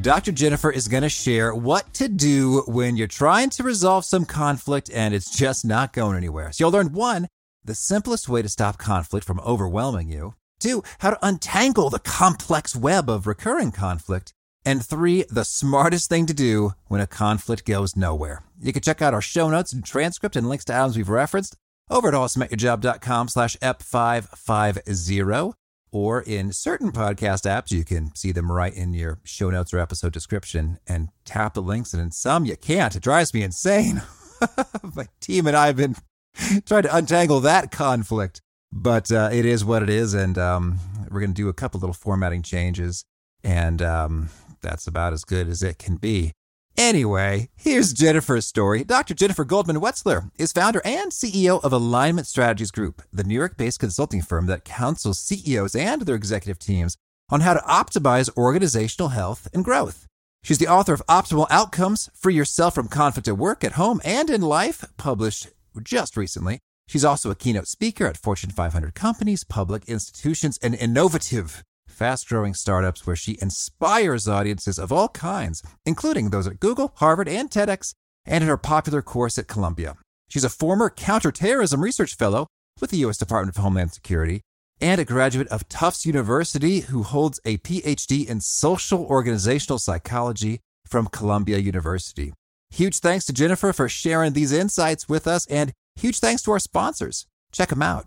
Dr. Jennifer is going to share what to do when you're trying to resolve some conflict and it's just not going anywhere. So you'll learn one, the simplest way to stop conflict from overwhelming you. Two, how to untangle the complex web of recurring conflict. And three, the smartest thing to do when a conflict goes nowhere. You can check out our show notes and transcript and links to items we've referenced over at awesomeatyourjob.com slash ep550 or in certain podcast apps, you can see them right in your show notes or episode description and tap the links. And in some, you can't. It drives me insane. My team and I have been trying to untangle that conflict, but uh, it is what it is. And um, we're going to do a couple little formatting changes. And um, that's about as good as it can be. Anyway, here's Jennifer's story. Dr. Jennifer Goldman Wetzler is founder and CEO of Alignment Strategies Group, the New York based consulting firm that counsels CEOs and their executive teams on how to optimize organizational health and growth. She's the author of Optimal Outcomes Free Yourself from Conflict at Work, at Home, and in Life, published just recently. She's also a keynote speaker at Fortune 500 companies, public institutions, and innovative fast growing startups where she inspires audiences of all kinds, including those at Google, Harvard, and TEDx, and in her popular course at Columbia. She's a former counterterrorism research fellow with the U.S. Department of Homeland Security and a graduate of Tufts University who holds a PhD in social organizational psychology from Columbia University. Huge thanks to Jennifer for sharing these insights with us, and huge thanks to our sponsors. Check them out.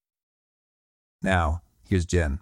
Now, here's Jen.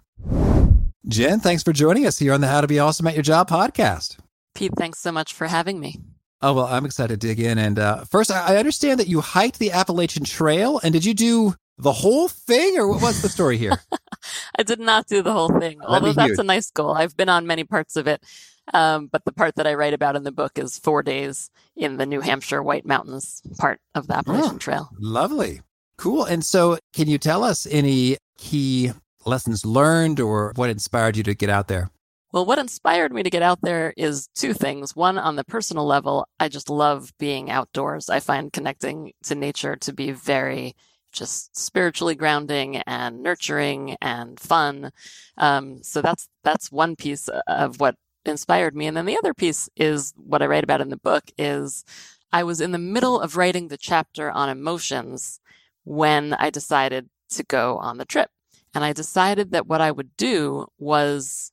Jen, thanks for joining us here on the How to Be Awesome at Your Job podcast. Pete, thanks so much for having me. Oh, well, I'm excited to dig in. And uh, first, I understand that you hiked the Appalachian Trail. And did you do the whole thing or what's the story here? I did not do the whole thing, although that's a nice goal. I've been on many parts of it. Um, but the part that I write about in the book is four days in the New Hampshire White Mountains part of the Appalachian oh, Trail. Lovely. Cool. And so, can you tell us any key lessons learned or what inspired you to get out there? Well, what inspired me to get out there is two things. One, on the personal level, I just love being outdoors. I find connecting to nature to be very just spiritually grounding and nurturing and fun. Um, so that's that's one piece of what inspired me. And then the other piece is what I write about in the book is I was in the middle of writing the chapter on emotions when I decided to go on the trip. And I decided that what I would do was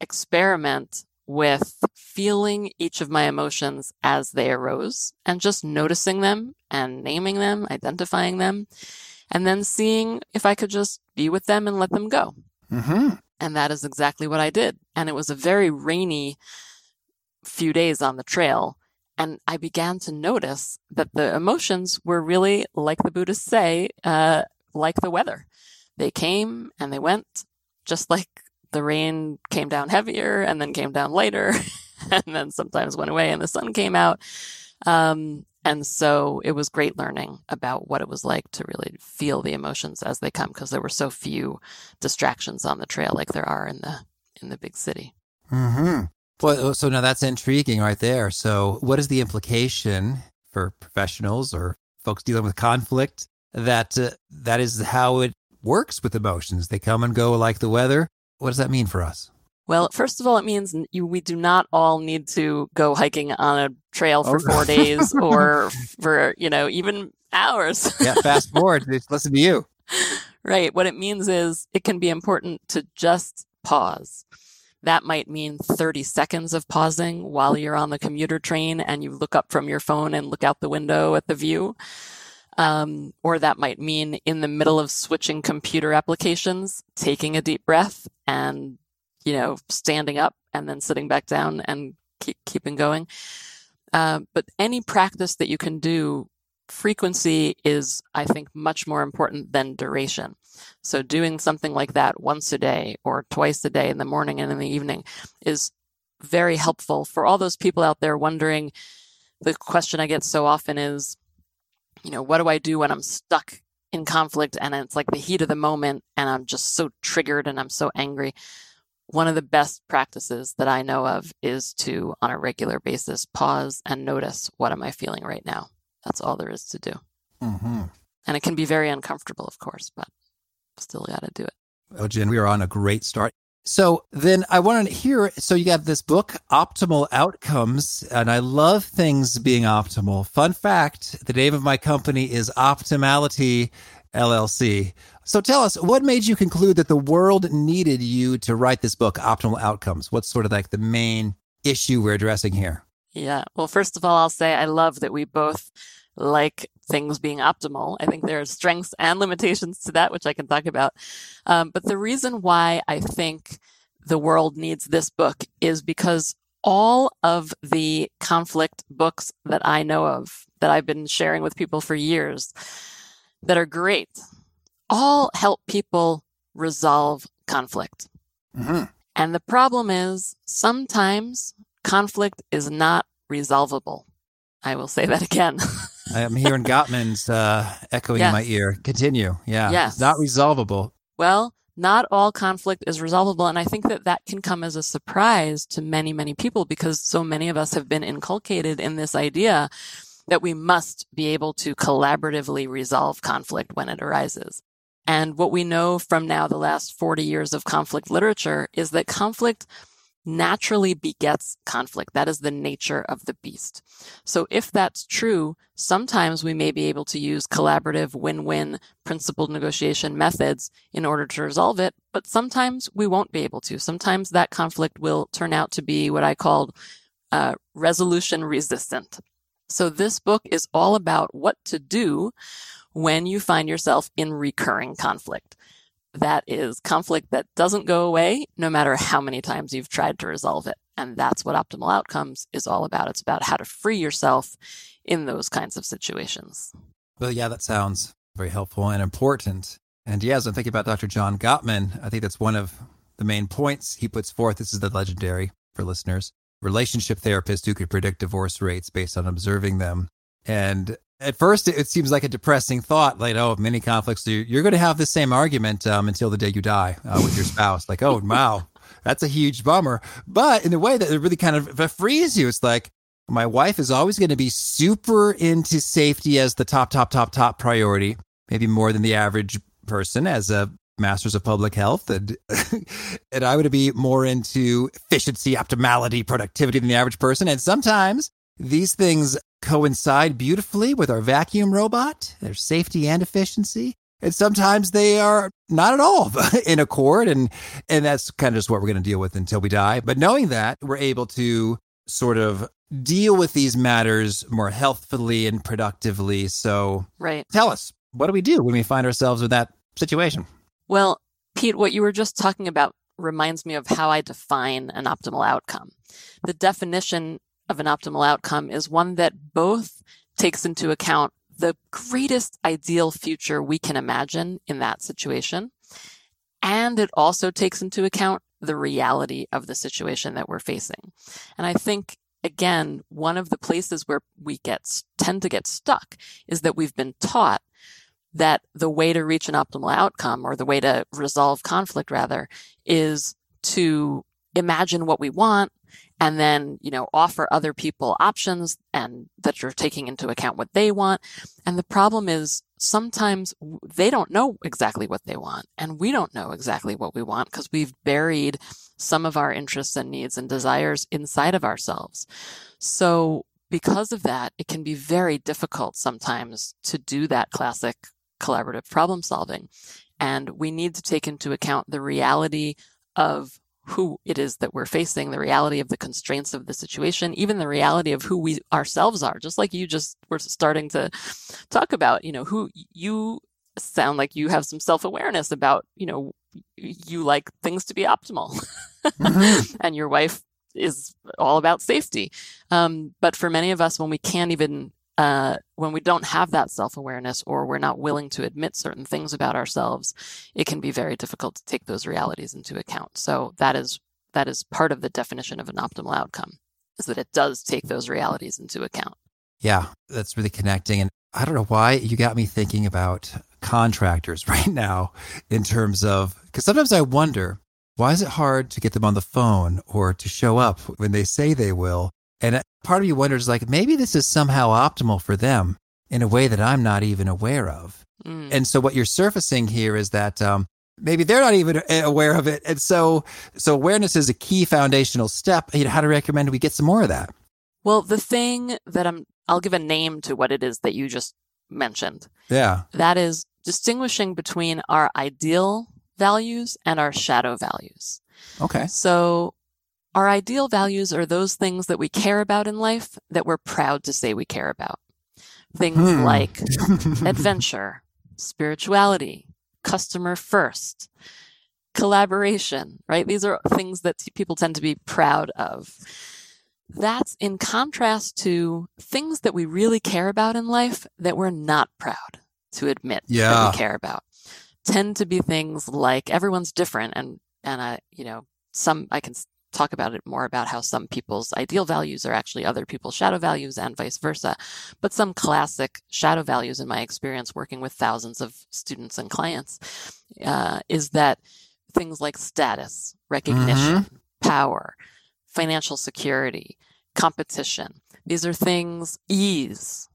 experiment with feeling each of my emotions as they arose and just noticing them and naming them, identifying them, and then seeing if I could just be with them and let them go. Mm-hmm. And that is exactly what I did. And it was a very rainy few days on the trail. And I began to notice that the emotions were really, like the Buddhists say, uh, like the weather. They came and they went, just like the rain came down heavier and then came down later, and then sometimes went away and the sun came out. Um, and so it was great learning about what it was like to really feel the emotions as they come because there were so few distractions on the trail like there are in the in the big city. Hmm. Well, so now that's intriguing right there. So, what is the implication for professionals or folks dealing with conflict that uh, that is how it works with emotions. They come and go like the weather. What does that mean for us? Well, first of all, it means you, we do not all need to go hiking on a trail for oh. four days or for, you know, even hours. yeah, fast forward. Listen to you. Right. What it means is it can be important to just pause. That might mean 30 seconds of pausing while you're on the commuter train and you look up from your phone and look out the window at the view. Um, or that might mean in the middle of switching computer applications, taking a deep breath and, you know, standing up and then sitting back down and keep keeping going. Uh, but any practice that you can do frequency is, I think, much more important than duration. So doing something like that once a day or twice a day in the morning and in the evening is very helpful for all those people out there wondering. The question I get so often is, you know, what do I do when I'm stuck in conflict and it's like the heat of the moment and I'm just so triggered and I'm so angry? One of the best practices that I know of is to, on a regular basis, pause and notice what am I feeling right now? That's all there is to do. Mm-hmm. And it can be very uncomfortable, of course, but still got to do it. Oh, Jen, we are on a great start. So then I want to hear. So you got this book, Optimal Outcomes, and I love things being optimal. Fun fact the name of my company is Optimality LLC. So tell us, what made you conclude that the world needed you to write this book, Optimal Outcomes? What's sort of like the main issue we're addressing here? Yeah. Well, first of all, I'll say I love that we both like things being optimal. I think there are strengths and limitations to that, which I can talk about. Um, but the reason why I think the world needs this book is because all of the conflict books that I know of that I've been sharing with people for years that are great all help people resolve conflict. Mm-hmm. And the problem is sometimes conflict is not resolvable. I will say that again. I am hearing Gottman's uh, echoing yes. in my ear. Continue. Yeah. Yes. not resolvable. Well, not all conflict is resolvable. And I think that that can come as a surprise to many, many people because so many of us have been inculcated in this idea that we must be able to collaboratively resolve conflict when it arises. And what we know from now the last 40 years of conflict literature is that conflict naturally begets conflict. That is the nature of the beast. So if that's true, sometimes we may be able to use collaborative win-win principled negotiation methods in order to resolve it, but sometimes we won't be able to. Sometimes that conflict will turn out to be what I called uh, resolution resistant. So this book is all about what to do when you find yourself in recurring conflict that is conflict that doesn't go away no matter how many times you've tried to resolve it. And that's what optimal outcomes is all about. It's about how to free yourself in those kinds of situations. Well, yeah, that sounds very helpful and important. And yeah, as I'm thinking about Dr. John Gottman, I think that's one of the main points he puts forth. This is the legendary for listeners relationship therapist who could predict divorce rates based on observing them. And at first it, seems like a depressing thought like oh many conflicts you're going to have the same argument um, until the day you die uh, with your spouse. Like oh wow that's a huge bummer. But in a way that it really kind of frees you it's like my wife is always going to be super into safety as the top top top top priority maybe more than the average person as a masters of public health and and I would be more into efficiency optimality productivity than the average person. And sometimes these things coincide beautifully with our vacuum robot, their safety and efficiency. And sometimes they are not at all in accord. And, and that's kind of just what we're going to deal with until we die. But knowing that, we're able to sort of deal with these matters more healthfully and productively. So, right. tell us, what do we do when we find ourselves in that situation? Well, Pete, what you were just talking about reminds me of how I define an optimal outcome. The definition of an optimal outcome is one that both takes into account the greatest ideal future we can imagine in that situation. And it also takes into account the reality of the situation that we're facing. And I think again, one of the places where we get tend to get stuck is that we've been taught that the way to reach an optimal outcome or the way to resolve conflict rather is to imagine what we want and then, you know, offer other people options and that you're taking into account what they want. And the problem is sometimes they don't know exactly what they want and we don't know exactly what we want because we've buried some of our interests and needs and desires inside of ourselves. So because of that, it can be very difficult sometimes to do that classic collaborative problem solving. And we need to take into account the reality of who it is that we're facing, the reality of the constraints of the situation, even the reality of who we ourselves are, just like you just were starting to talk about, you know, who you sound like you have some self awareness about, you know, you like things to be optimal. Mm-hmm. and your wife is all about safety. Um, but for many of us, when we can't even uh, when we don't have that self awareness or we're not willing to admit certain things about ourselves, it can be very difficult to take those realities into account. So that is that is part of the definition of an optimal outcome is that it does take those realities into account. Yeah, that's really connecting. And I don't know why you got me thinking about contractors right now in terms of because sometimes I wonder why is it hard to get them on the phone or to show up when they say they will? And part of you wonders, like, maybe this is somehow optimal for them in a way that I'm not even aware of. Mm. And so what you're surfacing here is that um, maybe they're not even aware of it. And so, so awareness is a key foundational step. You know, how to recommend we get some more of that? Well, the thing that I'm, I'll give a name to what it is that you just mentioned. Yeah. That is distinguishing between our ideal values and our shadow values. Okay. So our ideal values are those things that we care about in life that we're proud to say we care about. Things hmm. like adventure, spirituality, customer first, collaboration, right? These are things that people tend to be proud of. That's in contrast to things that we really care about in life that we're not proud to admit yeah. that we care about. Tend to be things like everyone's different and and I, you know, some I can talk about it more about how some people's ideal values are actually other people's shadow values and vice versa. But some classic shadow values in my experience working with thousands of students and clients uh, is that things like status, recognition, mm-hmm. power, financial security, competition. These are things, ease,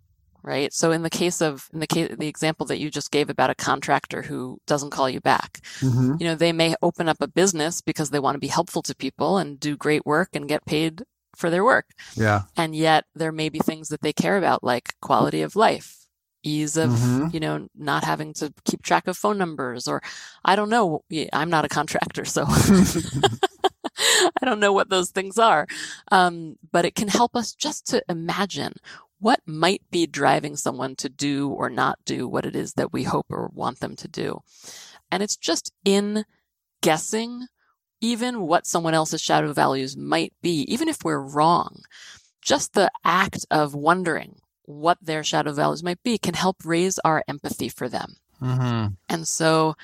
right? So in the case of in the case the example that you just gave about a contractor who doesn't call you back, mm-hmm. you know, they may open up a business because they want to be helpful to people and do great work and get paid for their work. Yeah. And yet there may be things that they care about like quality of life, ease of, mm-hmm. you know, not having to keep track of phone numbers or I don't know, I'm not a contractor, so I don't know what those things are. Um, but it can help us just to imagine what might be driving someone to do or not do what it is that we hope or want them to do. And it's just in guessing even what someone else's shadow values might be, even if we're wrong. Just the act of wondering what their shadow values might be can help raise our empathy for them. Mm-hmm. And so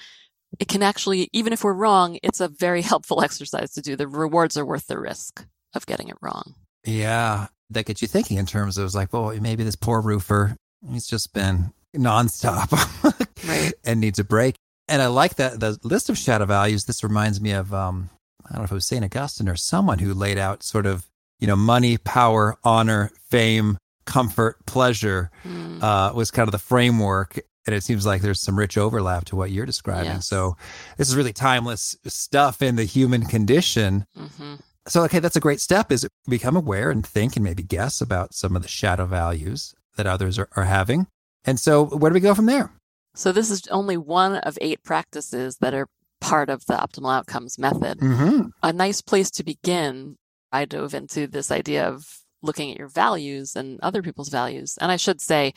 it can actually, even if we're wrong, it's a very helpful exercise to do. The rewards are worth the risk of getting it wrong. Yeah that gets you thinking in terms of like, well, maybe this poor roofer, he's just been nonstop right. and needs a break. And I like that the list of shadow values. This reminds me of um, I don't know if it was Saint Augustine or someone who laid out sort of you know money, power, honor, fame, comfort, pleasure mm. uh, was kind of the framework. And it seems like there's some rich overlap to what you're describing. Yes. So this is really timeless stuff in the human condition. Mm-hmm. So, okay, that's a great step is become aware and think and maybe guess about some of the shadow values that others are, are having. And so, where do we go from there? So, this is only one of eight practices that are part of the optimal outcomes method. Mm-hmm. A nice place to begin, I dove into this idea of looking at your values and other people's values. And I should say,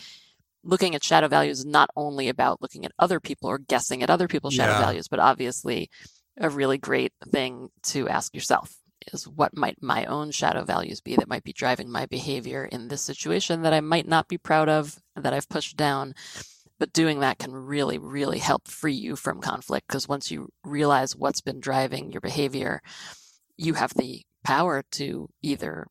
looking at shadow values is not only about looking at other people or guessing at other people's shadow yeah. values, but obviously a really great thing to ask yourself is what might my own shadow values be that might be driving my behavior in this situation that I might not be proud of, that I've pushed down. But doing that can really, really help free you from conflict because once you realize what's been driving your behavior, you have the power to either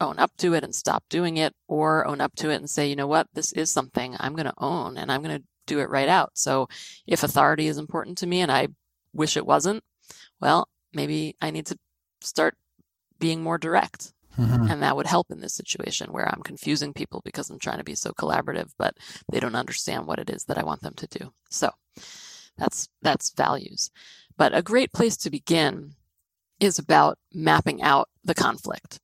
own up to it and stop doing it or own up to it and say, you know what, this is something I'm going to own and I'm going to do it right out. So if authority is important to me and I wish it wasn't, well, maybe I need to start being more direct. Mm-hmm. And that would help in this situation where I'm confusing people because I'm trying to be so collaborative, but they don't understand what it is that I want them to do. So that's, that's values. But a great place to begin is about mapping out the conflict.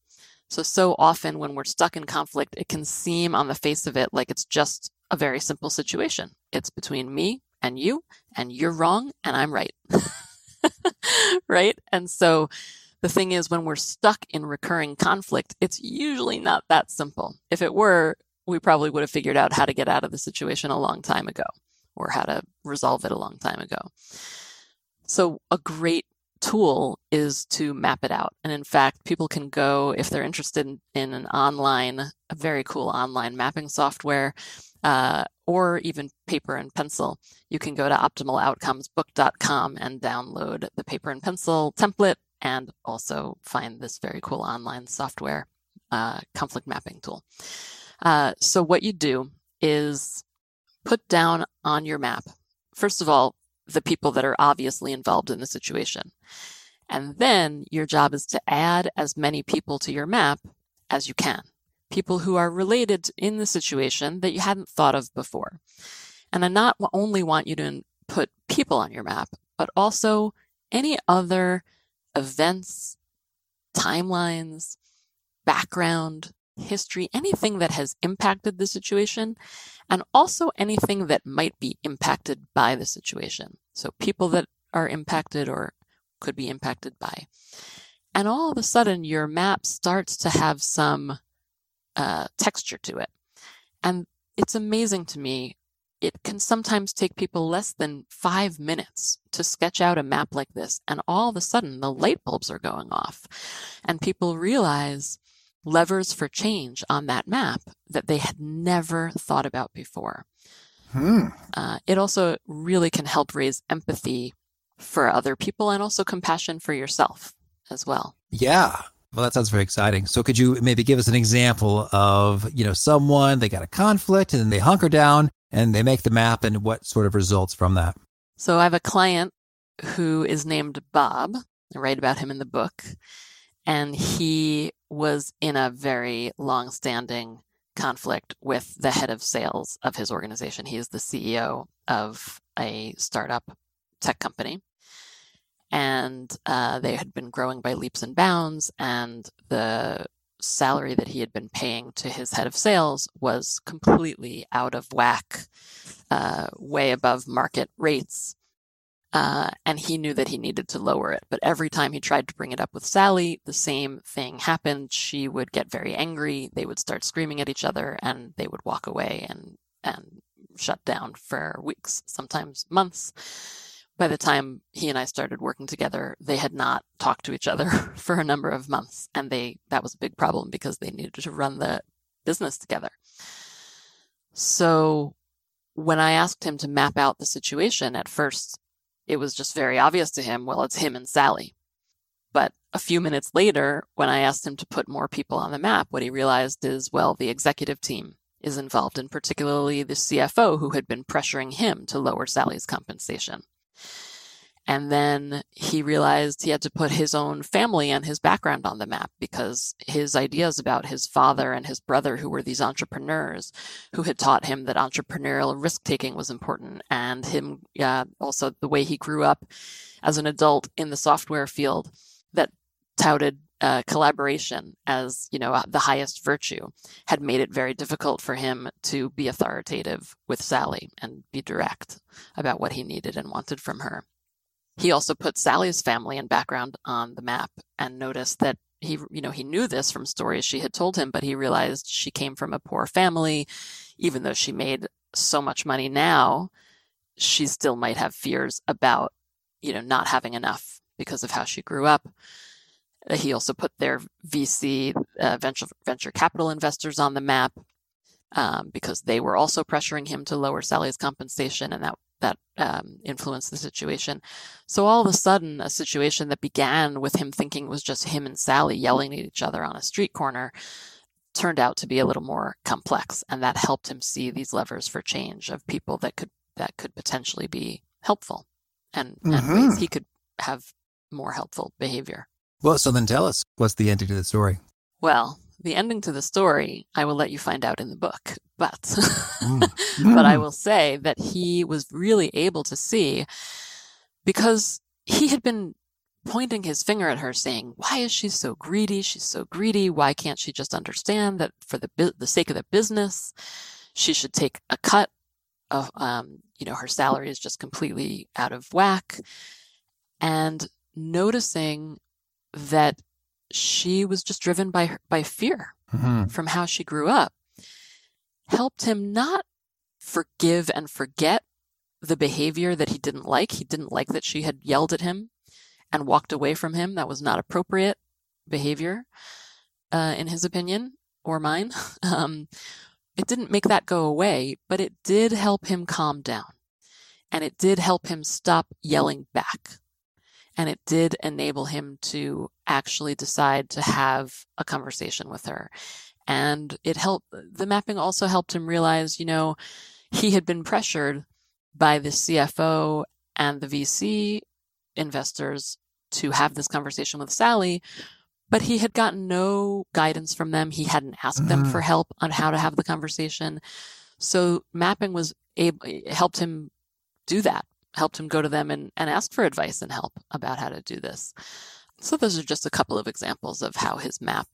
So, so often when we're stuck in conflict, it can seem on the face of it like it's just a very simple situation. It's between me and you, and you're wrong and I'm right. right? And so the thing is, when we're stuck in recurring conflict, it's usually not that simple. If it were, we probably would have figured out how to get out of the situation a long time ago or how to resolve it a long time ago. So a great tool is to map it out. And in fact, people can go, if they're interested in, in an online, a very cool online mapping software, uh, or even paper and pencil, you can go to optimaloutcomesbook.com and download the paper and pencil template and also find this very cool online software uh, conflict mapping tool. Uh, so, what you do is put down on your map, first of all, the people that are obviously involved in the situation. And then your job is to add as many people to your map as you can. People who are related in the situation that you hadn't thought of before. And I not only want you to put people on your map, but also any other events, timelines, background, history, anything that has impacted the situation, and also anything that might be impacted by the situation. So people that are impacted or could be impacted by. And all of a sudden, your map starts to have some uh, texture to it. And it's amazing to me it can sometimes take people less than five minutes to sketch out a map like this. And all of a sudden, the light bulbs are going off. And people realize levers for change on that map that they had never thought about before. Hmm. Uh, it also really can help raise empathy for other people and also compassion for yourself as well. Yeah. Well, that sounds very exciting. So could you maybe give us an example of, you know, someone, they got a conflict and then they hunker down and they make the map and what sort of results from that? So I have a client who is named Bob. I write about him in the book. And he was in a very long standing conflict with the head of sales of his organization. He is the CEO of a startup tech company. And uh, they had been growing by leaps and bounds, and the salary that he had been paying to his head of sales was completely out of whack, uh, way above market rates. Uh, and he knew that he needed to lower it. But every time he tried to bring it up with Sally, the same thing happened. She would get very angry. They would start screaming at each other and they would walk away and, and shut down for weeks, sometimes months by the time he and I started working together, they had not talked to each other for a number of months. And they, that was a big problem because they needed to run the business together. So when I asked him to map out the situation at first, it was just very obvious to him, well, it's him and Sally. But a few minutes later, when I asked him to put more people on the map, what he realized is, well, the executive team is involved, and particularly the CFO who had been pressuring him to lower Sally's compensation. And then he realized he had to put his own family and his background on the map because his ideas about his father and his brother, who were these entrepreneurs, who had taught him that entrepreneurial risk taking was important, and him uh, also the way he grew up as an adult in the software field that touted uh, collaboration as you know the highest virtue had made it very difficult for him to be authoritative with Sally and be direct about what he needed and wanted from her. He also put Sally's family and background on the map and noticed that he, you know, he knew this from stories she had told him, but he realized she came from a poor family. Even though she made so much money now, she still might have fears about, you know, not having enough because of how she grew up. He also put their VC uh, venture venture capital investors on the map um, because they were also pressuring him to lower Sally's compensation, and that that um, influenced the situation. So all of a sudden, a situation that began with him thinking was just him and Sally yelling at each other on a street corner turned out to be a little more complex, and that helped him see these levers for change of people that could that could potentially be helpful, and, mm-hmm. and ways he could have more helpful behavior. Well, so then tell us what's the ending to the story? Well, the ending to the story, I will let you find out in the book. But, mm. but I will say that he was really able to see because he had been pointing his finger at her saying, why is she so greedy? She's so greedy. Why can't she just understand that for the, the sake of the business, she should take a cut of, um, you know, her salary is just completely out of whack. And noticing that she was just driven by, by fear mm-hmm. from how she grew up helped him not forgive and forget the behavior that he didn't like. He didn't like that she had yelled at him and walked away from him. That was not appropriate behavior, uh, in his opinion or mine. Um, it didn't make that go away, but it did help him calm down and it did help him stop yelling back. And it did enable him to actually decide to have a conversation with her. And it helped, the mapping also helped him realize, you know, he had been pressured by the CFO and the VC investors to have this conversation with Sally, but he had gotten no guidance from them. He hadn't asked mm-hmm. them for help on how to have the conversation. So mapping was able, helped him do that, helped him go to them and, and ask for advice and help about how to do this. So those are just a couple of examples of how his map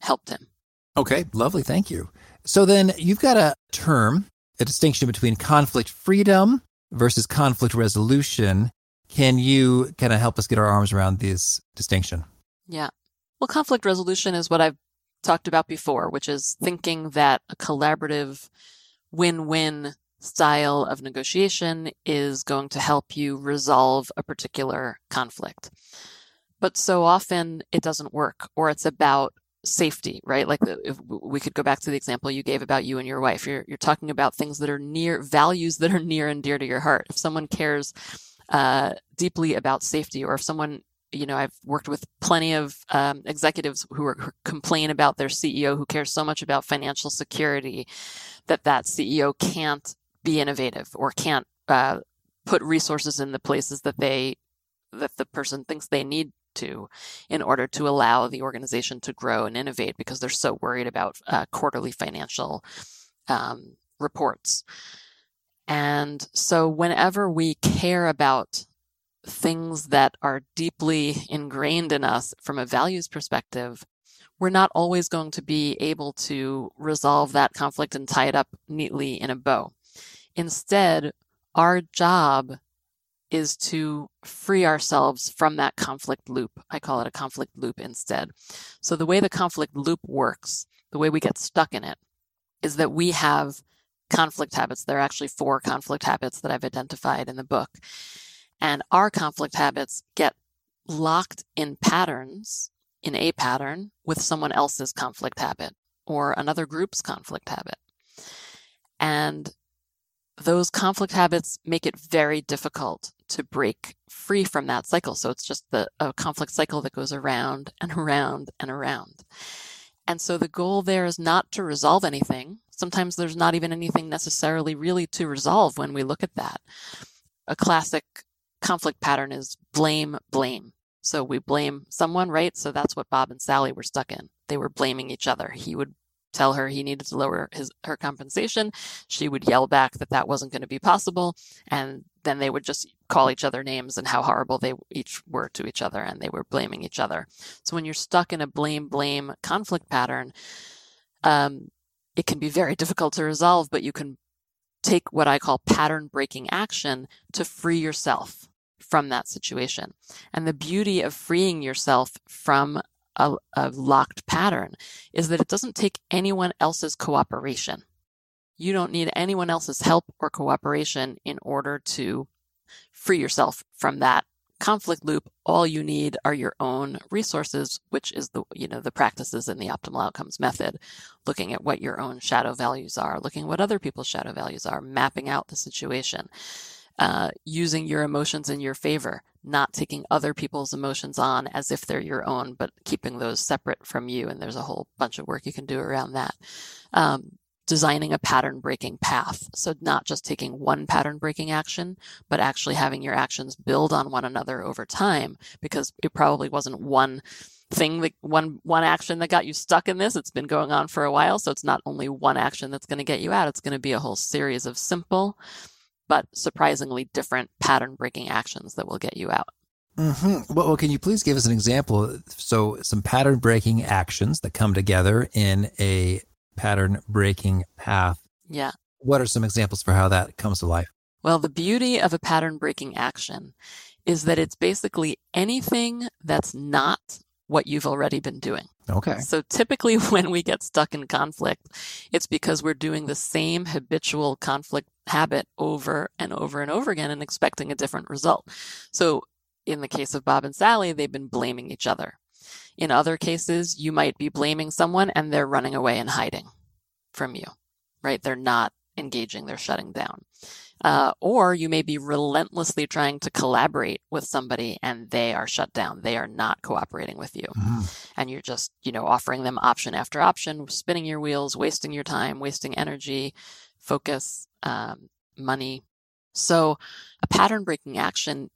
helped him. Okay, lovely. Thank you. So then you've got a term, a distinction between conflict freedom versus conflict resolution. Can you kind of help us get our arms around this distinction? Yeah. Well, conflict resolution is what I've talked about before, which is thinking that a collaborative win win style of negotiation is going to help you resolve a particular conflict. But so often it doesn't work, or it's about safety, right? Like if we could go back to the example you gave about you and your wife. You're you're talking about things that are near values that are near and dear to your heart. If someone cares uh, deeply about safety, or if someone you know, I've worked with plenty of um, executives who, are, who complain about their CEO who cares so much about financial security that that CEO can't be innovative or can't uh, put resources in the places that they that the person thinks they need to in order to allow the organization to grow and innovate because they're so worried about uh, quarterly financial um, reports. And so, whenever we care about things that are deeply ingrained in us from a values perspective, we're not always going to be able to resolve that conflict and tie it up neatly in a bow. Instead, our job is to free ourselves from that conflict loop. I call it a conflict loop instead. So the way the conflict loop works, the way we get stuck in it, is that we have conflict habits. There are actually four conflict habits that I've identified in the book. And our conflict habits get locked in patterns, in a pattern, with someone else's conflict habit or another group's conflict habit. And those conflict habits make it very difficult to break free from that cycle. So it's just the a conflict cycle that goes around and around and around. And so the goal there is not to resolve anything. Sometimes there's not even anything necessarily really to resolve when we look at that. A classic conflict pattern is blame, blame. So we blame someone, right? So that's what Bob and Sally were stuck in. They were blaming each other. He would tell her he needed to lower his her compensation. She would yell back that that wasn't going to be possible, and then they would just call each other names and how horrible they each were to each other, and they were blaming each other. So when you're stuck in a blame blame conflict pattern, um, it can be very difficult to resolve, but you can take what I call pattern breaking action to free yourself from that situation. And the beauty of freeing yourself from a, a locked pattern is that it doesn't take anyone else's cooperation. You don't need anyone else's help or cooperation in order to free yourself from that conflict loop. All you need are your own resources, which is the, you know, the practices in the optimal outcomes method, looking at what your own shadow values are, looking at what other people's shadow values are, mapping out the situation, uh, using your emotions in your favor, not taking other people's emotions on as if they're your own, but keeping those separate from you. And there's a whole bunch of work you can do around that. Um, designing a pattern breaking path. So not just taking one pattern breaking action, but actually having your actions build on one another over time because it probably wasn't one thing that one one action that got you stuck in this it's been going on for a while so it's not only one action that's going to get you out it's going to be a whole series of simple but surprisingly different pattern breaking actions that will get you out Mm-hmm. Well, well, can you please give us an example? So, some pattern breaking actions that come together in a pattern breaking path. Yeah. What are some examples for how that comes to life? Well, the beauty of a pattern breaking action is that it's basically anything that's not what you've already been doing. Okay. So typically when we get stuck in conflict, it's because we're doing the same habitual conflict habit over and over and over again and expecting a different result. So in the case of Bob and Sally, they've been blaming each other. In other cases, you might be blaming someone and they're running away and hiding from you, right? They're not engaging, they're shutting down. Uh, or you may be relentlessly trying to collaborate with somebody and they are shut down. They are not cooperating with you. Mm-hmm. And you're just, you know, offering them option after option, spinning your wheels, wasting your time, wasting energy, focus, um, money. So a pattern breaking action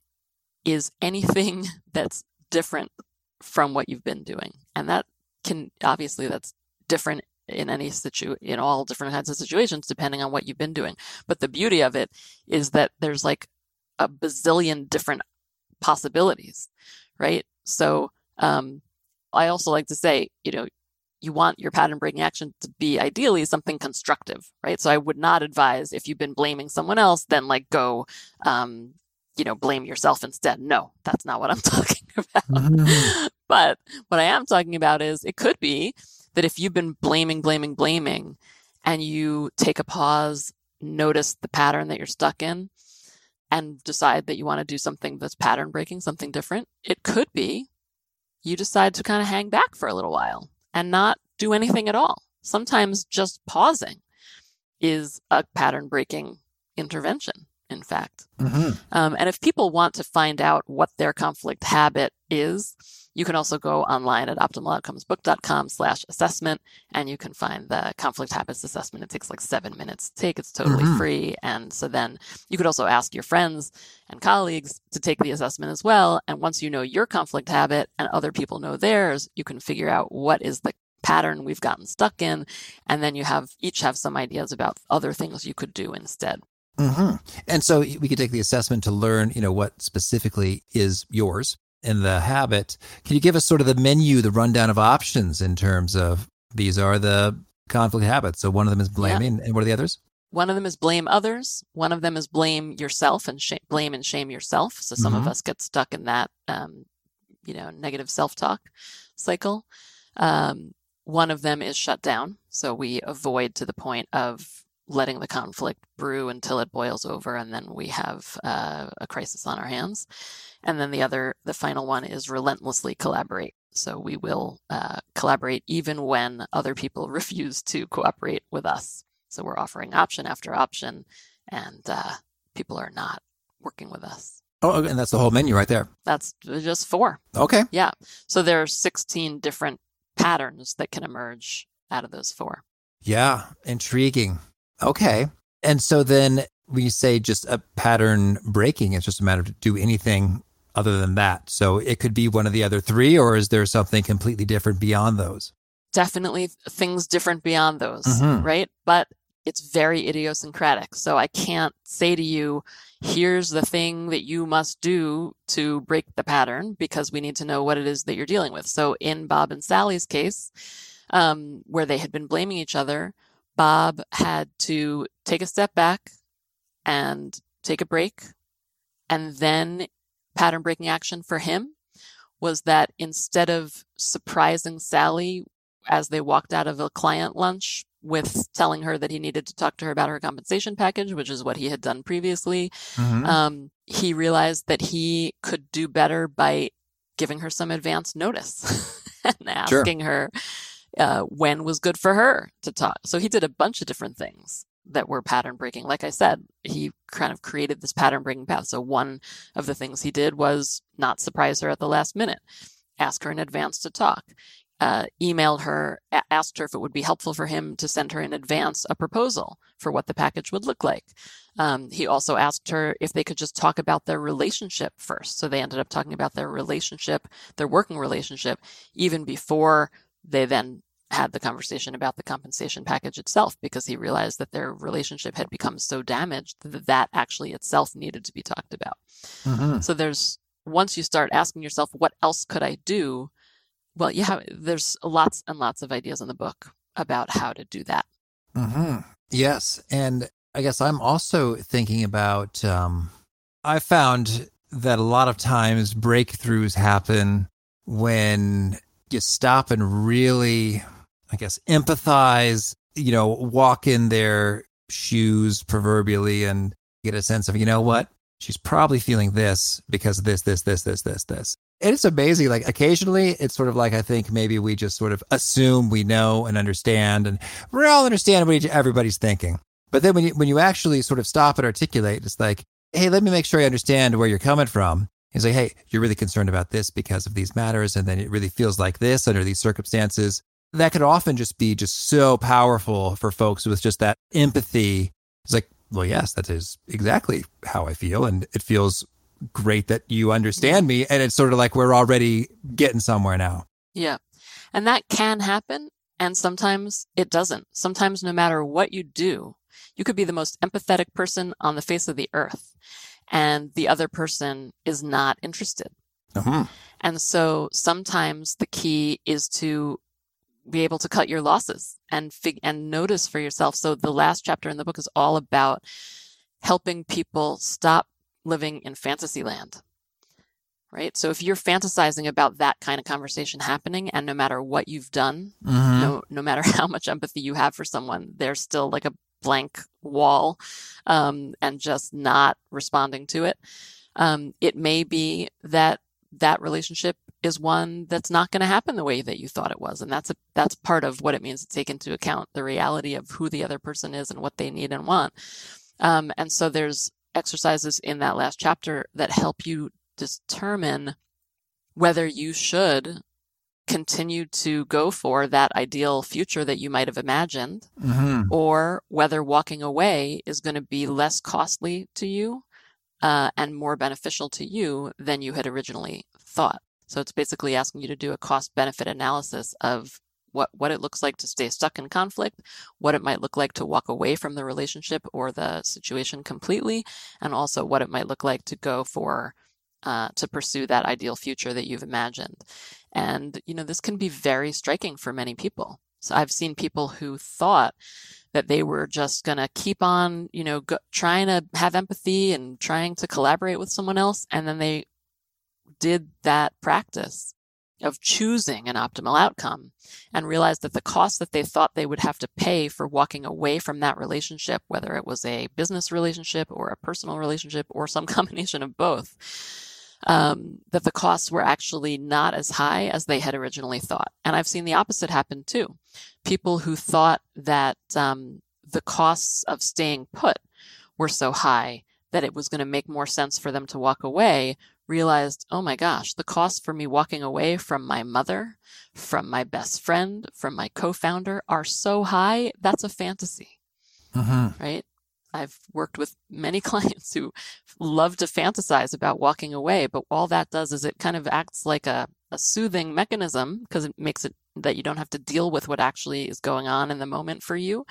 is anything that's different from what you've been doing. And that can obviously that's different in any situ in all different kinds of situations depending on what you've been doing. But the beauty of it is that there's like a bazillion different possibilities, right? So um, I also like to say, you know, you want your pattern breaking action to be ideally something constructive, right? So I would not advise if you've been blaming someone else, then like go, um, you know, blame yourself instead. No, that's not what I'm talking about. Mm-hmm. but what I am talking about is it could be that if you've been blaming, blaming, blaming, and you take a pause, notice the pattern that you're stuck in, and decide that you want to do something that's pattern breaking, something different, it could be you decide to kind of hang back for a little while and not do anything at all. Sometimes just pausing is a pattern breaking intervention in fact. Mm-hmm. Um, and if people want to find out what their conflict habit is, you can also go online at optimaloutcomesbook.com slash assessment and you can find the conflict habits assessment. It takes like seven minutes to take. It's totally mm-hmm. free. And so then you could also ask your friends and colleagues to take the assessment as well. And once you know your conflict habit and other people know theirs, you can figure out what is the pattern we've gotten stuck in. And then you have each have some ideas about other things you could do instead. Mm-hmm. And so we could take the assessment to learn, you know, what specifically is yours in the habit. Can you give us sort of the menu, the rundown of options in terms of these are the conflict habits? So one of them is blaming, yeah. and what are the others? One of them is blame others. One of them is blame yourself and sh- blame and shame yourself. So some mm-hmm. of us get stuck in that, um, you know, negative self-talk cycle. Um, one of them is shut down. So we avoid to the point of letting the conflict brew until it boils over, and then we have uh, a crisis on our hands. And then the other, the final one is relentlessly collaborate. So we will uh, collaborate even when other people refuse to cooperate with us. So we're offering option after option, and uh, people are not working with us. Oh, and that's the whole menu right there. That's just four. Okay. Yeah. So there are 16 different patterns that can emerge out of those four. Yeah. Intriguing. Okay. And so then we say just a pattern breaking, it's just a matter of do anything other than that. So it could be one of the other three, or is there something completely different beyond those? Definitely things different beyond those, mm-hmm. right? But it's very idiosyncratic. So I can't say to you, here's the thing that you must do to break the pattern because we need to know what it is that you're dealing with. So in Bob and Sally's case, um, where they had been blaming each other, Bob had to take a step back and take a break. And then pattern breaking action for him was that instead of surprising Sally as they walked out of a client lunch with telling her that he needed to talk to her about her compensation package, which is what he had done previously, mm-hmm. um, he realized that he could do better by giving her some advance notice and asking sure. her uh, when was good for her to talk. So he did a bunch of different things that were pattern breaking. Like I said, he kind of created this pattern breaking path. So one of the things he did was not surprise her at the last minute, ask her in advance to talk, uh, emailed her, a- asked her if it would be helpful for him to send her in advance a proposal for what the package would look like. Um, he also asked her if they could just talk about their relationship first. So they ended up talking about their relationship, their working relationship, even before they then had the conversation about the compensation package itself because he realized that their relationship had become so damaged that that actually itself needed to be talked about. Mm-hmm. So there's once you start asking yourself, what else could I do? Well, yeah, there's lots and lots of ideas in the book about how to do that. Mm-hmm. Yes. And I guess I'm also thinking about, um, I found that a lot of times breakthroughs happen when you stop and really I guess, empathize, you know, walk in their shoes proverbially and get a sense of, you know what? She's probably feeling this because of this, this, this, this, this, this. And it's amazing. Like occasionally it's sort of like, I think maybe we just sort of assume we know and understand and we all understand what everybody's thinking. But then when you, when you actually sort of stop and articulate, it's like, Hey, let me make sure I understand where you're coming from. He's like, Hey, you're really concerned about this because of these matters. And then it really feels like this under these circumstances that could often just be just so powerful for folks with just that empathy. It's like, well, yes, that is exactly how I feel. And it feels great that you understand me. And it's sort of like we're already getting somewhere now. Yeah. And that can happen. And sometimes it doesn't. Sometimes no matter what you do, you could be the most empathetic person on the face of the earth and the other person is not interested. Uh-huh. And so sometimes the key is to be able to cut your losses and fig- and notice for yourself. So the last chapter in the book is all about helping people stop living in fantasy land. Right. So if you're fantasizing about that kind of conversation happening and no matter what you've done, mm-hmm. no, no matter how much empathy you have for someone, there's still like a blank wall, um, and just not responding to it. Um, it may be that that relationship is one that's not going to happen the way that you thought it was and that's a that's part of what it means to take into account the reality of who the other person is and what they need and want um, and so there's exercises in that last chapter that help you determine whether you should continue to go for that ideal future that you might have imagined mm-hmm. or whether walking away is going to be less costly to you uh, and more beneficial to you than you had originally thought so it's basically asking you to do a cost benefit analysis of what, what it looks like to stay stuck in conflict, what it might look like to walk away from the relationship or the situation completely, and also what it might look like to go for uh, to pursue that ideal future that you've imagined. And, you know, this can be very striking for many people. So I've seen people who thought that they were just going to keep on, you know, go, trying to have empathy and trying to collaborate with someone else. And then they did that practice of choosing an optimal outcome and realized that the cost that they thought they would have to pay for walking away from that relationship, whether it was a business relationship or a personal relationship or some combination of both, um, that the costs were actually not as high as they had originally thought. And I've seen the opposite happen too. People who thought that um, the costs of staying put were so high that it was going to make more sense for them to walk away realized, oh my gosh, the cost for me walking away from my mother, from my best friend, from my co-founder are so high. That's a fantasy, mm-hmm. right? I've worked with many clients who love to fantasize about walking away, but all that does is it kind of acts like a, a soothing mechanism because it makes it that you don't have to deal with what actually is going on in the moment for you.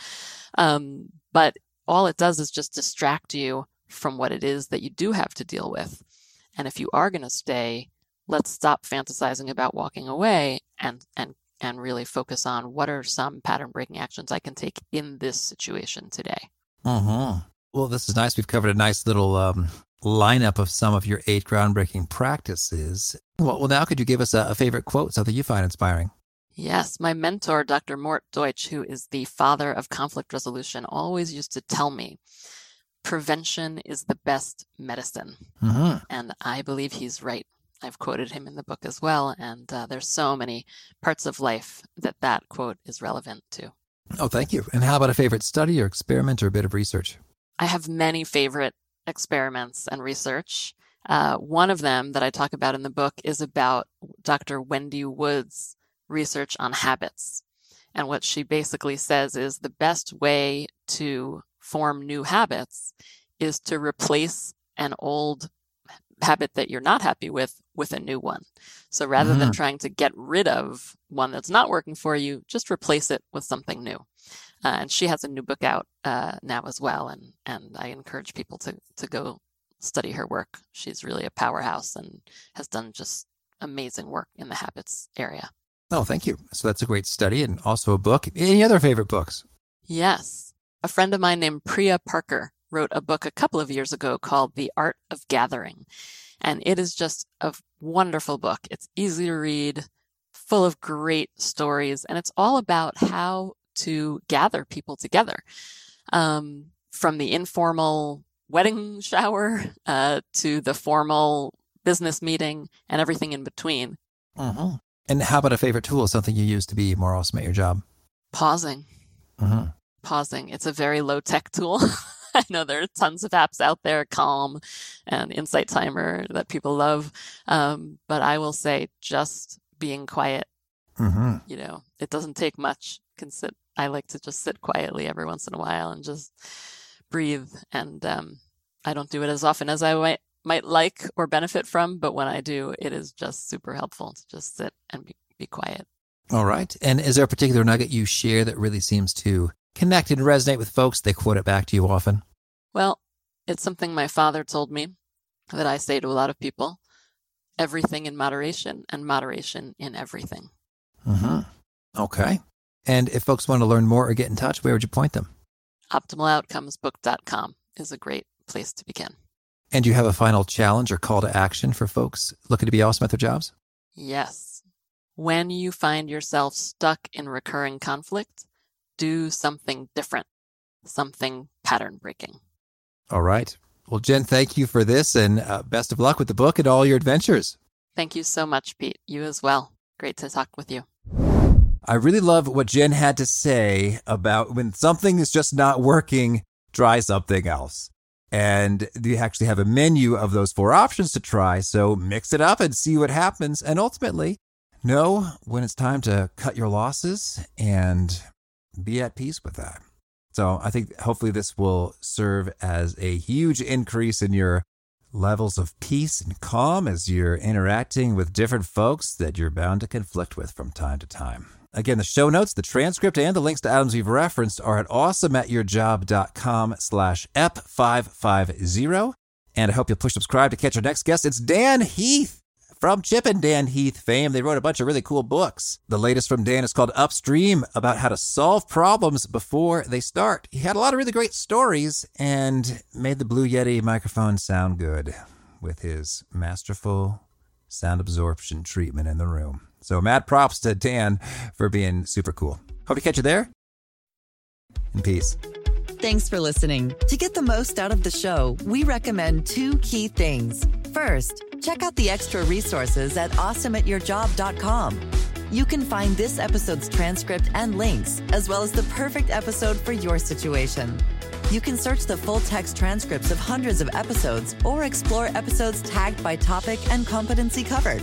Um, but all it does is just distract you from what it is that you do have to deal with. And if you are going to stay, let's stop fantasizing about walking away and, and, and really focus on what are some pattern breaking actions I can take in this situation today. Mm-hmm. Well, this is nice. We've covered a nice little um, lineup of some of your eight groundbreaking practices. Well, well now could you give us a, a favorite quote, something you find inspiring? Yes, my mentor, Dr. Mort Deutsch, who is the father of conflict resolution, always used to tell me prevention is the best medicine. Mm-hmm. And I believe he's right. I've quoted him in the book as well. And uh, there's so many parts of life that that quote is relevant to. Oh, thank you. And how about a favorite study or experiment or a bit of research? I have many favorite experiments and research. Uh, one of them that I talk about in the book is about Dr. Wendy Wood's research on habits. And what she basically says is the best way to form new habits is to replace an old habit that you're not happy with with a new one. So rather mm-hmm. than trying to get rid of one that's not working for you, just replace it with something new. Uh, and she has a new book out uh, now as well, and and I encourage people to to go study her work. She's really a powerhouse and has done just amazing work in the habits area. Oh, thank you. So that's a great study and also a book. Any other favorite books? Yes. A friend of mine named Priya Parker wrote a book a couple of years ago called The Art of Gathering. And it is just a wonderful book. It's easy to read, full of great stories, and it's all about how to gather people together. Um, from the informal wedding shower uh, to the formal business meeting and everything in between. Mm-hmm. And how about a favorite tool, something you use to be more awesome at your job? Pausing. Mm-hmm. Pausing. It's a very low tech tool. I know there are tons of apps out there, Calm and Insight Timer that people love. Um, but I will say just being quiet. Mm-hmm. You know, it doesn't take much. can sit. I like to just sit quietly every once in a while and just breathe. And um, I don't do it as often as I might might like or benefit from, but when I do, it is just super helpful to just sit and be, be quiet. All right. And is there a particular nugget you share that really seems to connect and resonate with folks? They quote it back to you often. Well, it's something my father told me that I say to a lot of people everything in moderation and moderation in everything. Mm-hmm. Okay. And if folks want to learn more or get in touch, where would you point them? OptimalOutcomesBook.com is a great place to begin. And do you have a final challenge or call to action for folks looking to be awesome at their jobs? Yes. When you find yourself stuck in recurring conflict, do something different, something pattern breaking. All right. Well, Jen, thank you for this and uh, best of luck with the book and all your adventures. Thank you so much, Pete. You as well. Great to talk with you. I really love what Jen had to say about when something is just not working, try something else. And you actually have a menu of those four options to try. So mix it up and see what happens. And ultimately, know when it's time to cut your losses and be at peace with that. So I think hopefully this will serve as a huge increase in your levels of peace and calm as you're interacting with different folks that you're bound to conflict with from time to time. Again, the show notes, the transcript, and the links to items we've referenced are at awesomeatyourjob.com slash ep550. And I hope you'll push subscribe to catch our next guest. It's Dan Heath from Chip and Dan Heath fame. They wrote a bunch of really cool books. The latest from Dan is called Upstream about how to solve problems before they start. He had a lot of really great stories and made the Blue Yeti microphone sound good with his masterful sound absorption treatment in the room. So mad props to Dan for being super cool. Hope to catch you there. In peace. Thanks for listening. To get the most out of the show, we recommend two key things. First, check out the extra resources at awesomeatyourjob.com. You can find this episode's transcript and links, as well as the perfect episode for your situation. You can search the full text transcripts of hundreds of episodes or explore episodes tagged by topic and competency covered.